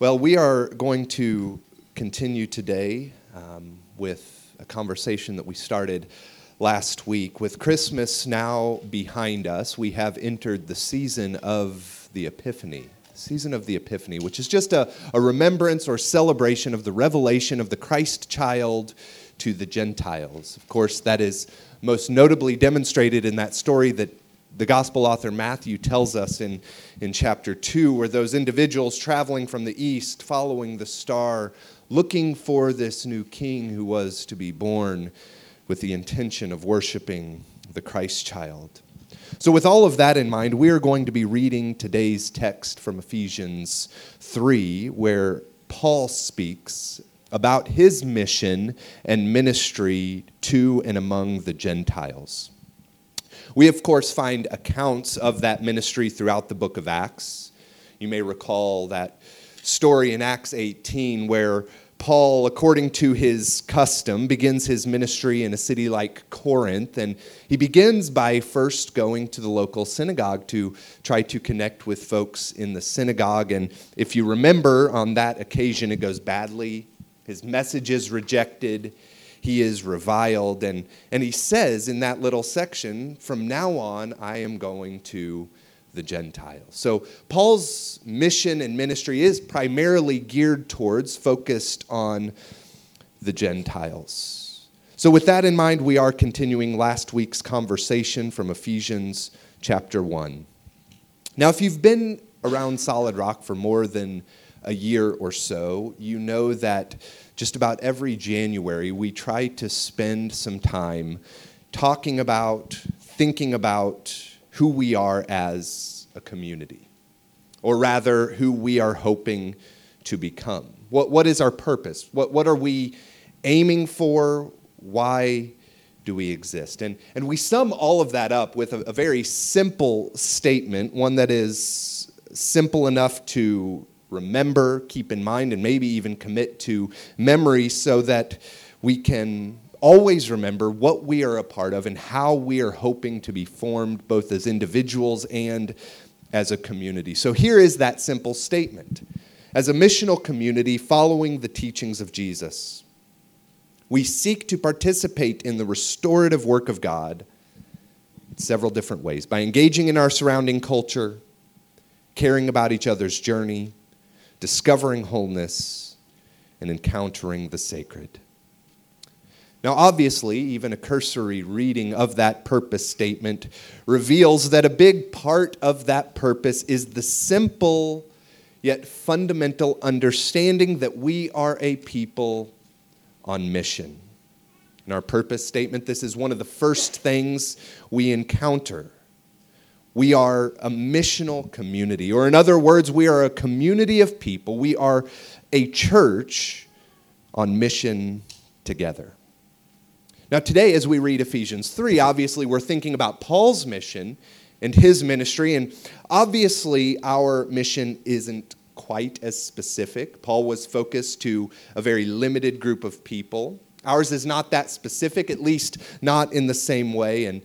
Well, we are going to continue today um, with a conversation that we started last week. With Christmas now behind us, we have entered the season of the Epiphany. Season of the Epiphany, which is just a, a remembrance or celebration of the revelation of the Christ child to the Gentiles. Of course, that is most notably demonstrated in that story that the gospel author Matthew tells us in, in chapter 2, where those individuals traveling from the east, following the star, looking for this new king who was to be born with the intention of worshiping the Christ child. So, with all of that in mind, we are going to be reading today's text from Ephesians 3, where Paul speaks about his mission and ministry to and among the Gentiles. We, of course, find accounts of that ministry throughout the book of Acts. You may recall that story in Acts 18 where Paul, according to his custom, begins his ministry in a city like Corinth. And he begins by first going to the local synagogue to try to connect with folks in the synagogue. And if you remember, on that occasion, it goes badly. His message is rejected he is reviled. And, and he says in that little section, from now on, I am going to the Gentiles. So Paul's mission and ministry is primarily geared towards, focused on the Gentiles. So, with that in mind, we are continuing last week's conversation from Ephesians chapter 1. Now, if you've been around Solid Rock for more than a year or so, you know that just about every January, we try to spend some time talking about, thinking about who we are as a community, or rather, who we are hoping to become. What, what is our purpose? What, what are we aiming for? Why do we exist? And, and we sum all of that up with a, a very simple statement, one that is simple enough to remember, keep in mind, and maybe even commit to memory so that we can always remember what we are a part of and how we are hoping to be formed both as individuals and as a community. So here is that simple statement. As a missional community following the teachings of Jesus, we seek to participate in the restorative work of God in several different ways by engaging in our surrounding culture, caring about each other's journey, discovering wholeness, and encountering the sacred. Now, obviously, even a cursory reading of that purpose statement reveals that a big part of that purpose is the simple yet fundamental understanding that we are a people on mission. In our purpose statement, this is one of the first things we encounter we are a missional community, or in other words, we are a community of people. We are a church on mission together. Now, today, as we read Ephesians 3, obviously we're thinking about Paul's mission and his ministry, and obviously our mission isn't quite as specific. Paul was focused to a very limited group of people. Ours is not that specific, at least not in the same way, and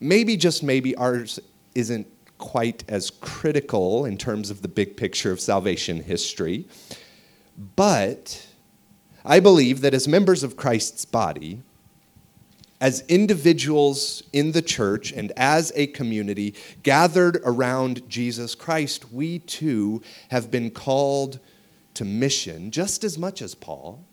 maybe, just maybe, ours isn't quite as critical in terms of the big picture of salvation history. But I believe that as members of Christ's body, as individuals in the church and as a community gathered around Jesus Christ, we too have been called to mission just as much as Paul,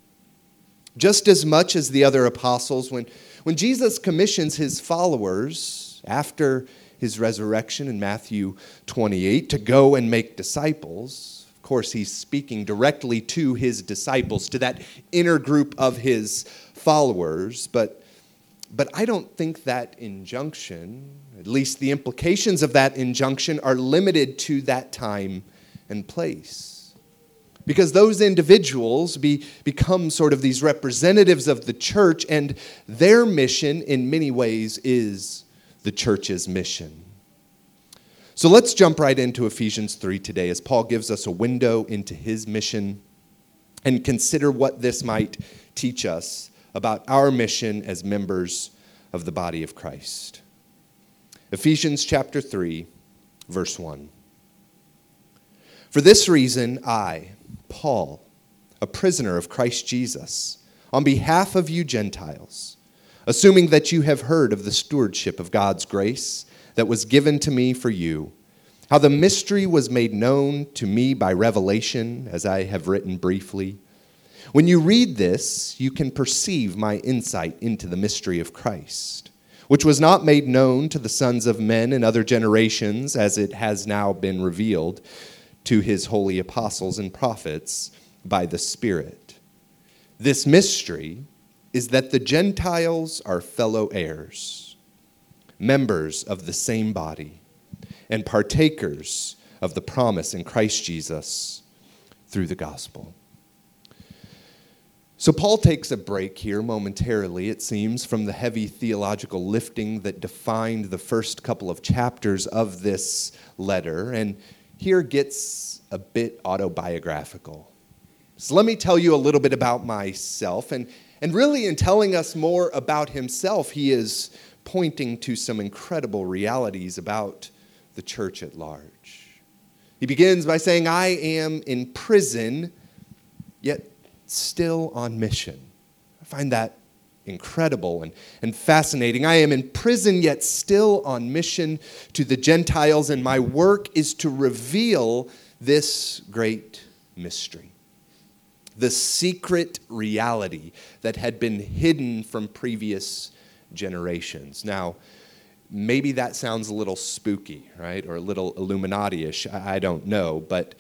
just as much as the other apostles. When, when Jesus commissions his followers after his resurrection in Matthew 28 to go and make disciples. Of course, he's speaking directly to his disciples, to that inner group of his followers, but but I don't think that injunction, at least the implications of that injunction, are limited to that time and place. Because those individuals be, become sort of these representatives of the church, and their mission, in many ways, is the church's mission. So let's jump right into Ephesians 3 today as Paul gives us a window into his mission and consider what this might teach us about our mission as members of the body of Christ. Ephesians chapter 3, verse 1. For this reason, I, Paul, a prisoner of Christ Jesus, on behalf of you Gentiles, assuming that you have heard of the stewardship of God's grace that was given to me for you, how the mystery was made known to me by revelation, as I have written briefly. When you read this, you can perceive my insight into the mystery of Christ, which was not made known to the sons of men in other generations, as it has now been revealed to his holy apostles and prophets by the Spirit. This mystery is that the Gentiles are fellow heirs, members of the same body, and partakers of the promise in Christ Jesus through the gospel. So, Paul takes a break here momentarily, it seems, from the heavy theological lifting that defined the first couple of chapters of this letter, and here gets a bit autobiographical. So let me tell you a little bit about myself. And, and really, in telling us more about himself, he is pointing to some incredible realities about the church at large. He begins by saying, I am in prison, yet still on mission. I find that incredible and, and fascinating. I am in prison, yet still on mission to the Gentiles, and my work is to reveal this great mystery the secret reality that had been hidden from previous generations. Now, maybe that sounds a little spooky, right? Or a little Illuminati ish. I don't know. But,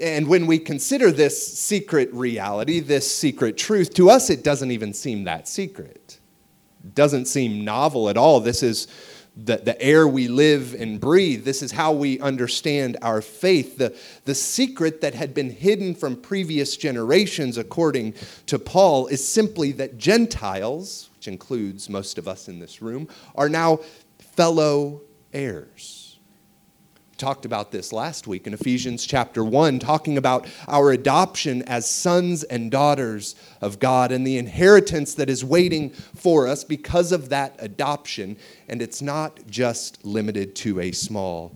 and when we consider this secret reality, this secret truth, to us it doesn't even seem that secret. It doesn't seem novel at all. This is the, the air we live and breathe. This is how we understand our faith. The, the secret that had been hidden from previous generations, according to Paul, is simply that Gentiles, which includes most of us in this room, are now fellow heirs talked about this last week in Ephesians chapter 1, talking about our adoption as sons and daughters of God and the inheritance that is waiting for us because of that adoption. And it's not just limited to a small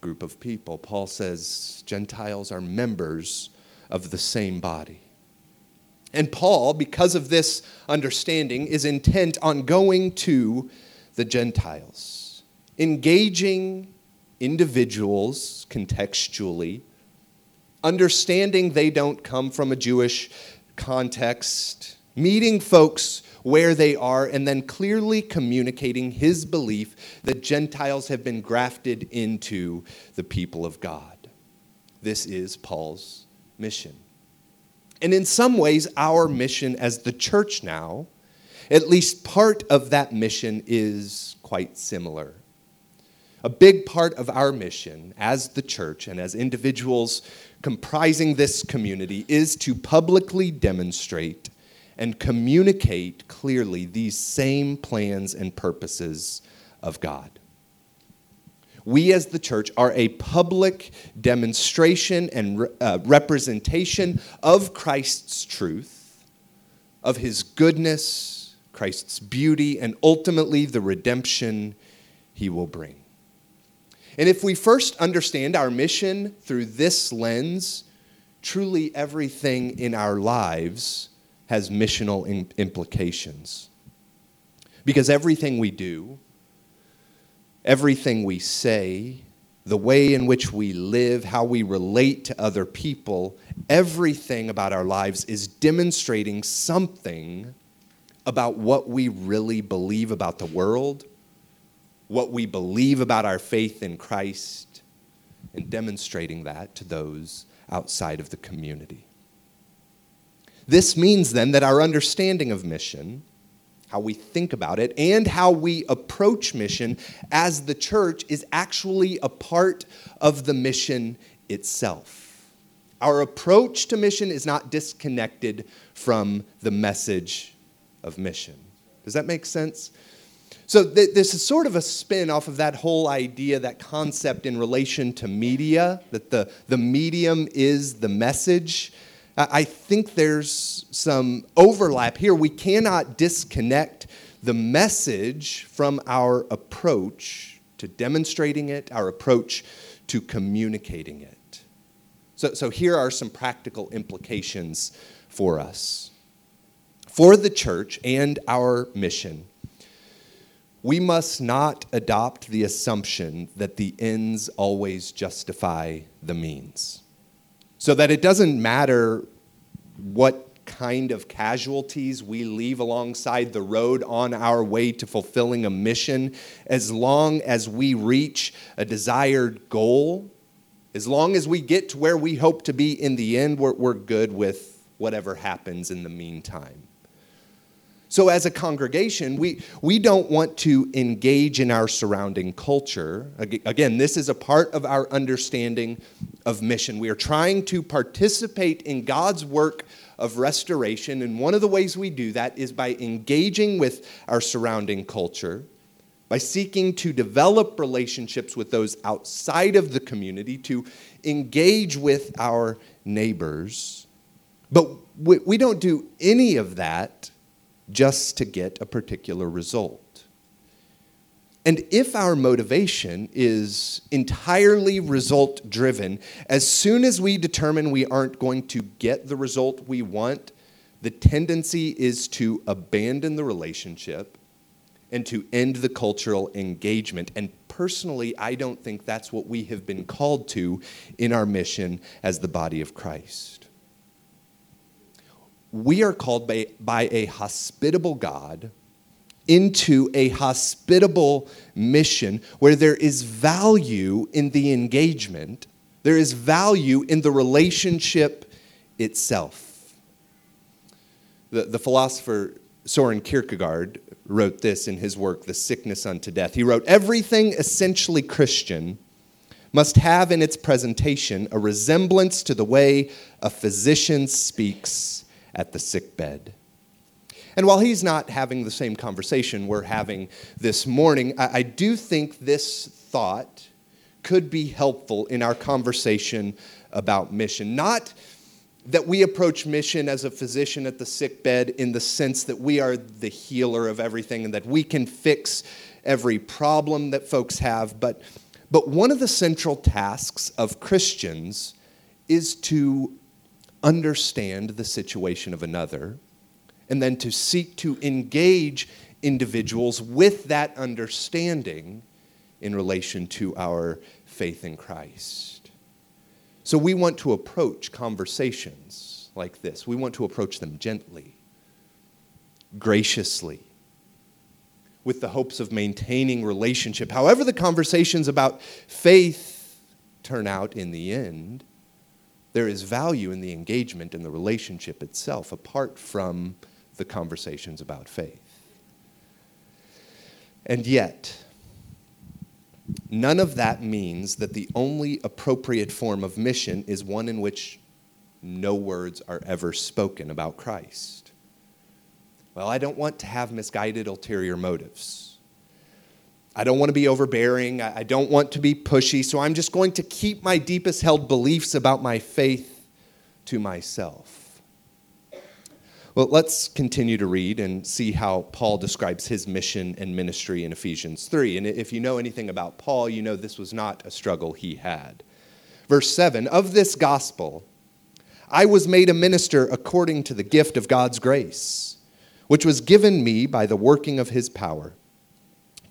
group of people. Paul says Gentiles are members of the same body. And Paul, because of this understanding, is intent on going to the Gentiles, engaging individuals contextually, understanding they don't come from a Jewish context, meeting folks where they are, and then clearly communicating his belief that Gentiles have been grafted into the people of God. This is Paul's mission. And in some ways, our mission as the church now, at least part of that mission is quite similar. A big part of our mission as the church and as individuals comprising this community is to publicly demonstrate and communicate clearly these same plans and purposes of God. We as the church are a public demonstration and uh, representation of Christ's truth, of his goodness, Christ's beauty, and ultimately the redemption he will bring. And if we first understand our mission through this lens, truly everything in our lives has missional implications. Because everything we do, everything we say, the way in which we live, how we relate to other people, everything about our lives is demonstrating something about what we really believe about the world what we believe about our faith in Christ and demonstrating that to those outside of the community. This means then that our understanding of mission, how we think about it, and how we approach mission as the church is actually a part of the mission itself. Our approach to mission is not disconnected from the message of mission. Does that make sense? So, th- this is sort of a spin off of that whole idea, that concept in relation to media, that the, the medium is the message. I think there's some overlap here. We cannot disconnect the message from our approach to demonstrating it, our approach to communicating it. So, so here are some practical implications for us. For the church and our mission, we must not adopt the assumption that the ends always justify the means. So that it doesn't matter what kind of casualties we leave alongside the road on our way to fulfilling a mission, as long as we reach a desired goal, as long as we get to where we hope to be in the end, we're, we're good with whatever happens in the meantime. So, as a congregation, we, we don't want to engage in our surrounding culture. Again, this is a part of our understanding of mission. We are trying to participate in God's work of restoration, and one of the ways we do that is by engaging with our surrounding culture, by seeking to develop relationships with those outside of the community, to engage with our neighbors. But we, we don't do any of that just to get a particular result. And if our motivation is entirely result driven, as soon as we determine we aren't going to get the result we want, the tendency is to abandon the relationship and to end the cultural engagement. And personally, I don't think that's what we have been called to in our mission as the body of Christ we are called by, by a hospitable God into a hospitable mission where there is value in the engagement, there is value in the relationship itself. The, the philosopher Soren Kierkegaard wrote this in his work, The Sickness Unto Death. He wrote, Everything essentially Christian must have in its presentation a resemblance to the way a physician speaks at the sick bed. And while he's not having the same conversation we're having this morning, I, do think this thought could be helpful in our conversation about mission. Not that we approach mission as a physician at the sick bed in the sense that we are the healer of everything and that we can fix every problem that folks have, but, but one of the central tasks of Christians is to understand the situation of another, and then to seek to engage individuals with that understanding in relation to our faith in Christ. So we want to approach conversations like this. We want to approach them gently, graciously, with the hopes of maintaining relationship. However, the conversations about faith turn out in the end, there is value in the engagement in the relationship itself, apart from the conversations about faith. And yet, none of that means that the only appropriate form of mission is one in which no words are ever spoken about Christ. Well, I don't want to have misguided ulterior motives. I don't want to be overbearing. I don't want to be pushy. So I'm just going to keep my deepest held beliefs about my faith to myself. Well, let's continue to read and see how Paul describes his mission and ministry in Ephesians 3. And if you know anything about Paul, you know this was not a struggle he had. Verse 7 Of this gospel, I was made a minister according to the gift of God's grace, which was given me by the working of his power.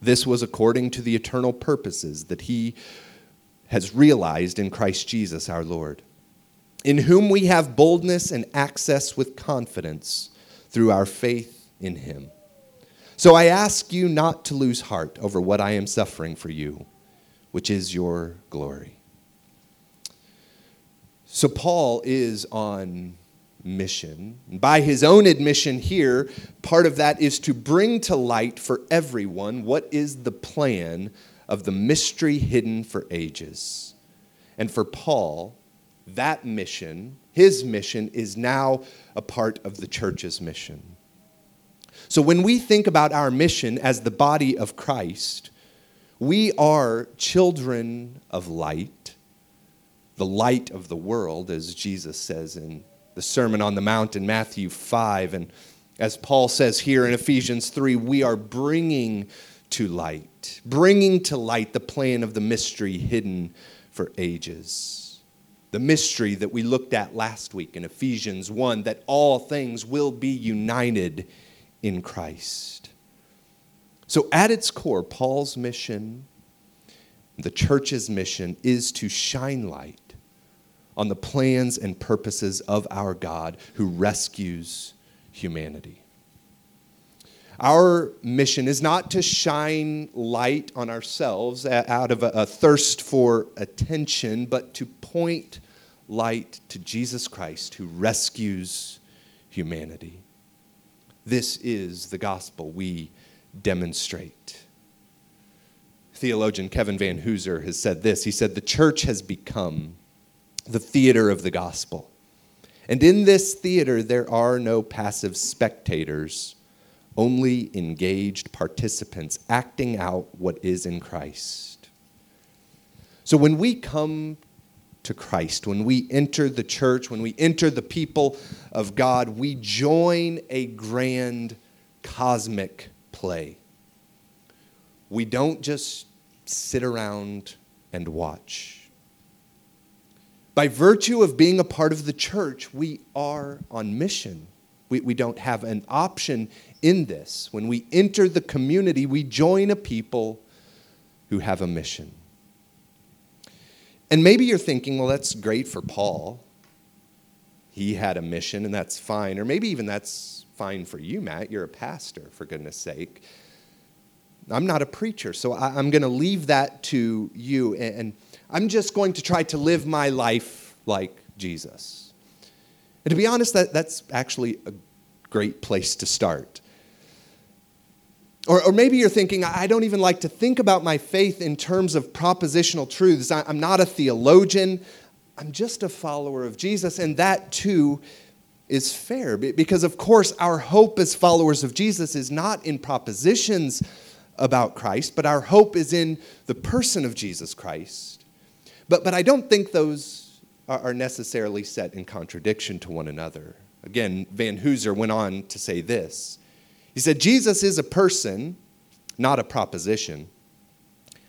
this was according to the eternal purposes that he has realized in Christ Jesus our Lord, in whom we have boldness and access with confidence through our faith in him. So I ask you not to lose heart over what I am suffering for you, which is your glory. So Paul is on mission. by his own admission here, part of that is to bring to light for everyone what is the plan of the mystery hidden for ages. And for Paul, that mission his mission is now a part of the church's mission. So when we think about our mission as the body of Christ, we are children of light, the light of the world, as Jesus says in the Sermon on the Mount in Matthew 5. And as Paul says here in Ephesians 3, we are bringing to light, bringing to light the plan of the mystery hidden for ages. The mystery that we looked at last week in Ephesians 1 that all things will be united in Christ. So, at its core, Paul's mission, the church's mission, is to shine light on the plans and purposes of our God who rescues humanity. Our mission is not to shine light on ourselves out of a, thirst for attention, but to point light to Jesus Christ who rescues humanity. This is the gospel we demonstrate. Theologian Kevin Vanhoozer has said this. He said, The church has become the theater of the gospel. And in this theater, there are no passive spectators, only engaged participants acting out what is in Christ. So when we come to Christ, when we enter the church, when we enter the people of God, we join a grand cosmic play. We don't just sit around and watch. By virtue of being a part of the church, we are on mission. We, we don't have an option in this. When we enter the community, we join a people who have a mission. And maybe you're thinking, well, that's great for Paul. He had a mission, and that's fine. Or maybe even that's fine for you, Matt. You're a pastor, for goodness sake. I'm not a preacher, so I, am going to leave that to you. And I'm just going to try to live my life like Jesus. And to be honest, that, that's actually a great place to start. Or, or maybe you're thinking, I don't even like to think about my faith in terms of propositional truths. I, I'm not a theologian, I'm just a follower of Jesus. And that too is fair because, of course, our hope as followers of Jesus is not in propositions about Christ, but our hope is in the person of Jesus Christ. But, but I don't think those are, are necessarily set in contradiction to one another. Again, Vanhoozer went on to say this he said, Jesus is a person, not a proposition.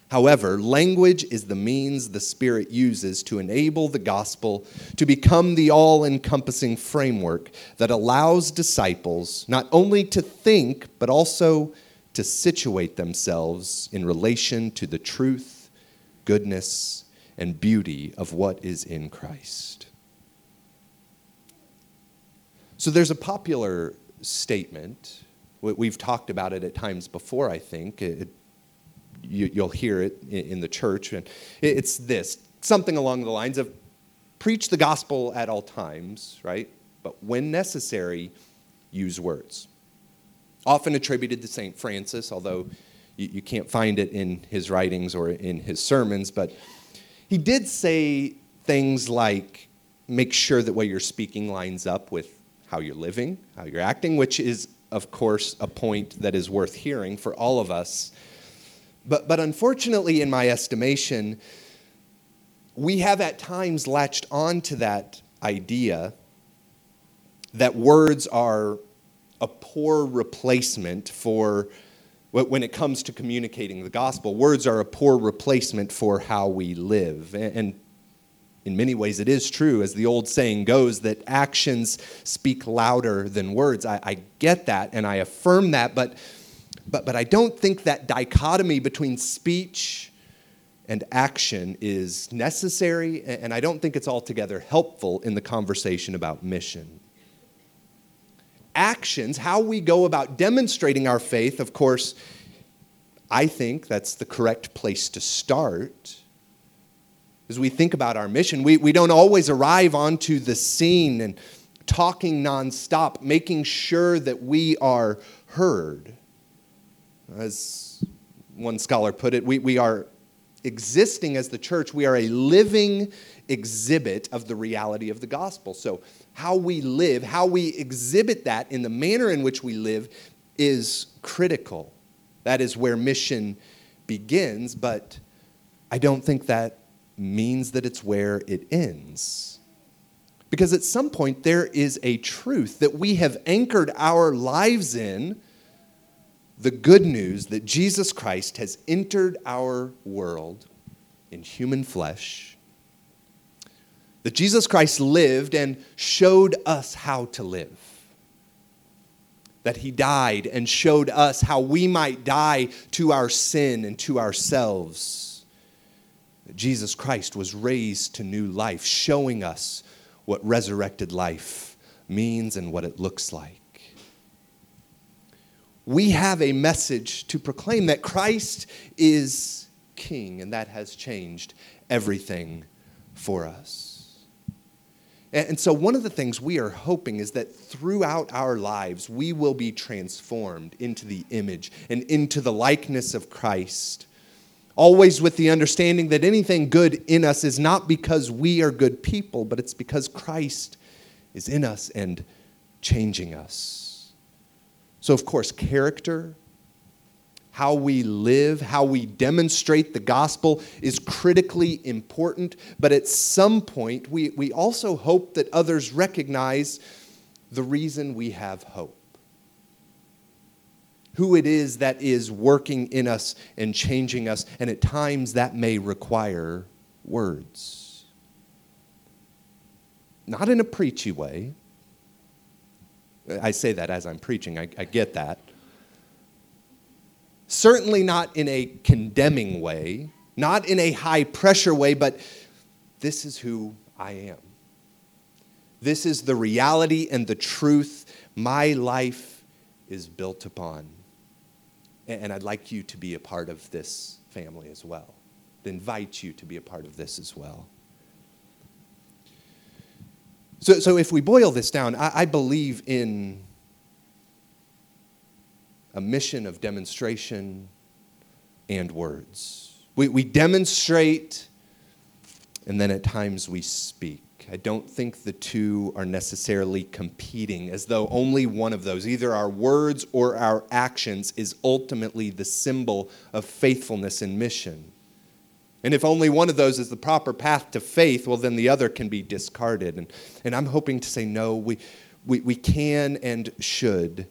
However, language is the means the Spirit uses to enable the gospel to become the all encompassing framework that allows disciples not only to think, but also to situate themselves in relation to the truth, goodness, and beauty of what is in Christ. So there's a popular statement We've talked about it at times before, I think. It, you, will hear it in, the church. And it's this something along the lines of preach the gospel at all times, right? But when necessary, use words. Often attributed to St. Francis, although you, you can't find it in his writings or in his sermons, but he did say things like make sure that what you're speaking lines up with how you're living, how you're acting, which is of course, a point that is worth hearing for all of us. But, but unfortunately, in my estimation, we have at times latched on to that idea that words are a poor replacement for when it comes to communicating the gospel. Words are a poor replacement for how we live. And in many ways, it is true, as the old saying goes, that actions speak louder than words. I, I, get that and I affirm that, but, but, but I don't think that dichotomy between speech and action is necessary, and I don't think it's altogether helpful in the conversation about mission. Actions, how we go about demonstrating our faith, of course, I think that's the correct place to start as we think about our mission, we, we don't always arrive onto the scene and talking nonstop, making sure that we are heard. As one scholar put it, we, we are existing as the church, we are a living exhibit of the reality of the gospel. So, how we live, how we exhibit that in the manner in which we live is critical. That is where mission begins, but I don't think that means that it's where it ends. Because at some point, there is a truth that we have anchored our lives in the good news that Jesus Christ has entered our world in human flesh, that Jesus Christ lived and showed us how to live, that he died and showed us how we might die to our sin and to ourselves, that Jesus Christ was raised to new life, showing us what resurrected life means and what it looks like. We have a message to proclaim that Christ is King, and that has changed everything for us. And so, one of the things we are hoping is that throughout our lives, we will be transformed into the image and into the likeness of Christ. Always with the understanding that anything good in us is not because we are good people, but it's because Christ is in us and changing us. So, of course, character, how we live, how we demonstrate the gospel is critically important. But at some point, we, we also hope that others recognize the reason we have hope. Who it is that is working in us and changing us, and at times that may require words. Not in a preachy way, I say that as I'm preaching, I, I get that. Certainly not in a condemning way, not in a high pressure way, but this is who I am. This is the reality and the truth my life is built upon. And I'd like you to be a part of this family as well. To invite you to be a part of this as well. So, so if we boil this down, I, I believe in a mission of demonstration and words. We, we demonstrate, and then at times we speak. I don't think the two are necessarily competing, as though only one of those, either our words or our actions, is ultimately the symbol of faithfulness in mission. And if only one of those is the proper path to faith, well, then the other can be discarded. And, and I'm hoping to say, no, we, we, we can and should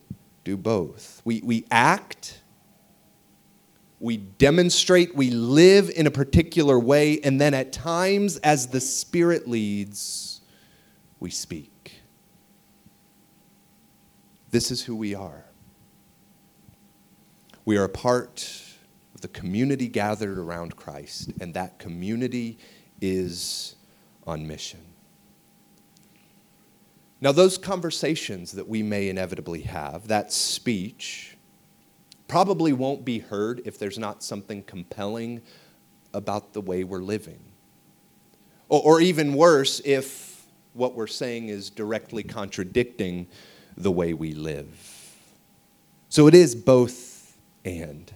do both. We, we act, we demonstrate, we live in a particular way, and then at times, as the Spirit leads, we speak. This is who we are. We are a part of the community gathered around Christ, and that community is on mission. Now, those conversations that we may inevitably have, that speech, probably won't be heard if there's not something compelling about the way we're living. Or, or even worse, if what we're saying is directly contradicting the way we live. So it is both and.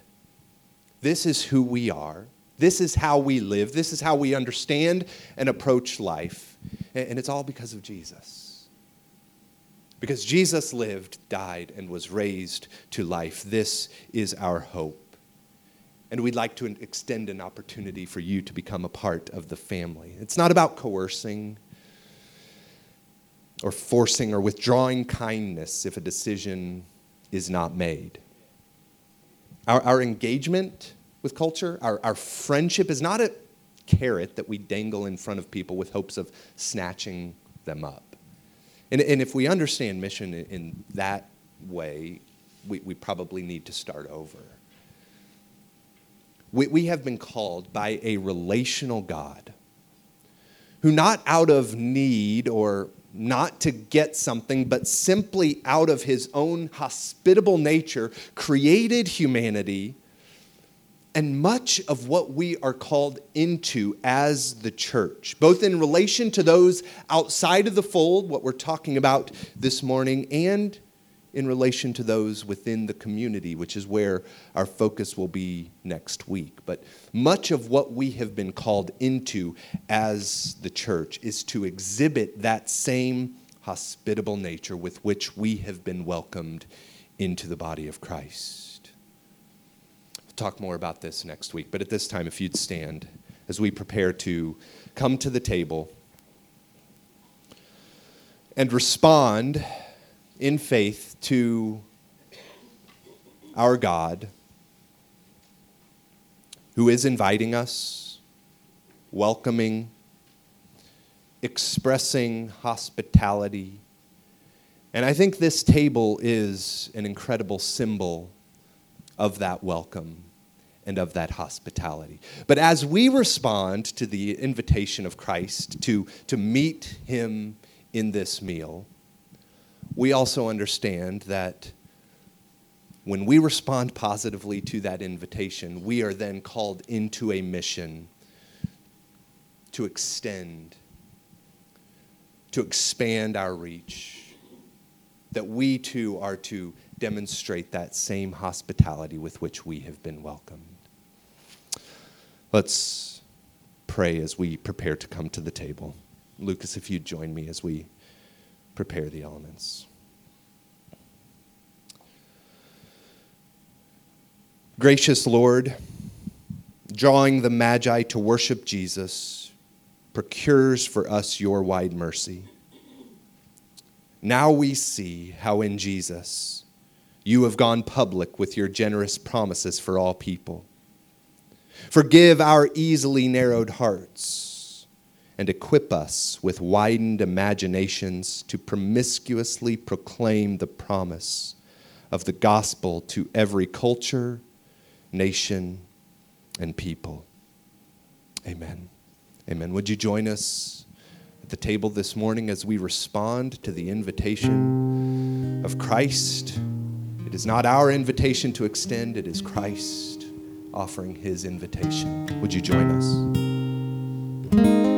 This is who we are. This is how we live. This is how we understand and approach life. And it's all because of Jesus. Because Jesus lived, died, and was raised to life. This is our hope. And we'd like to extend an opportunity for you to become a part of the family. It's not about coercing or forcing or withdrawing kindness if a decision is not made. Our, our engagement with culture, our, our friendship is not a carrot that we dangle in front of people with hopes of snatching them up. And, and if we understand mission in, in that way, we, we probably need to start over. We, we have been called by a relational God who, not out of need or not to get something, but simply out of his own hospitable nature, created humanity. And much of what we are called into as the church, both in relation to those outside of the fold, what we're talking about this morning, and in relation to those within the community, which is where our focus will be next week. But much of what we have been called into as the church is to exhibit that same hospitable nature with which we have been welcomed into the body of Christ. Talk more about this next week, but at this time, if you'd stand as we prepare to come to the table and respond in faith to our God who is inviting us, welcoming, expressing hospitality. And I think this table is an incredible symbol of that welcome and of that hospitality. But as we respond to the invitation of Christ to, to meet him in this meal, we also understand that when we respond positively to that invitation, we are then called into a mission to extend, to expand our reach, that we too are to demonstrate that same hospitality with which we have been welcomed. Let's pray as we prepare to come to the table. Lucas, if you'd join me as we prepare the elements. Gracious Lord, drawing the Magi to worship Jesus procures for us your wide mercy. Now we see how in Jesus you have gone public with your generous promises for all people. Forgive our easily narrowed hearts and equip us with widened imaginations to promiscuously proclaim the promise of the gospel to every culture, nation, and people. Amen. Amen. Would you join us at the table this morning as we respond to the invitation of Christ? It is not our invitation to extend, it is Christ offering his invitation. Would you join us?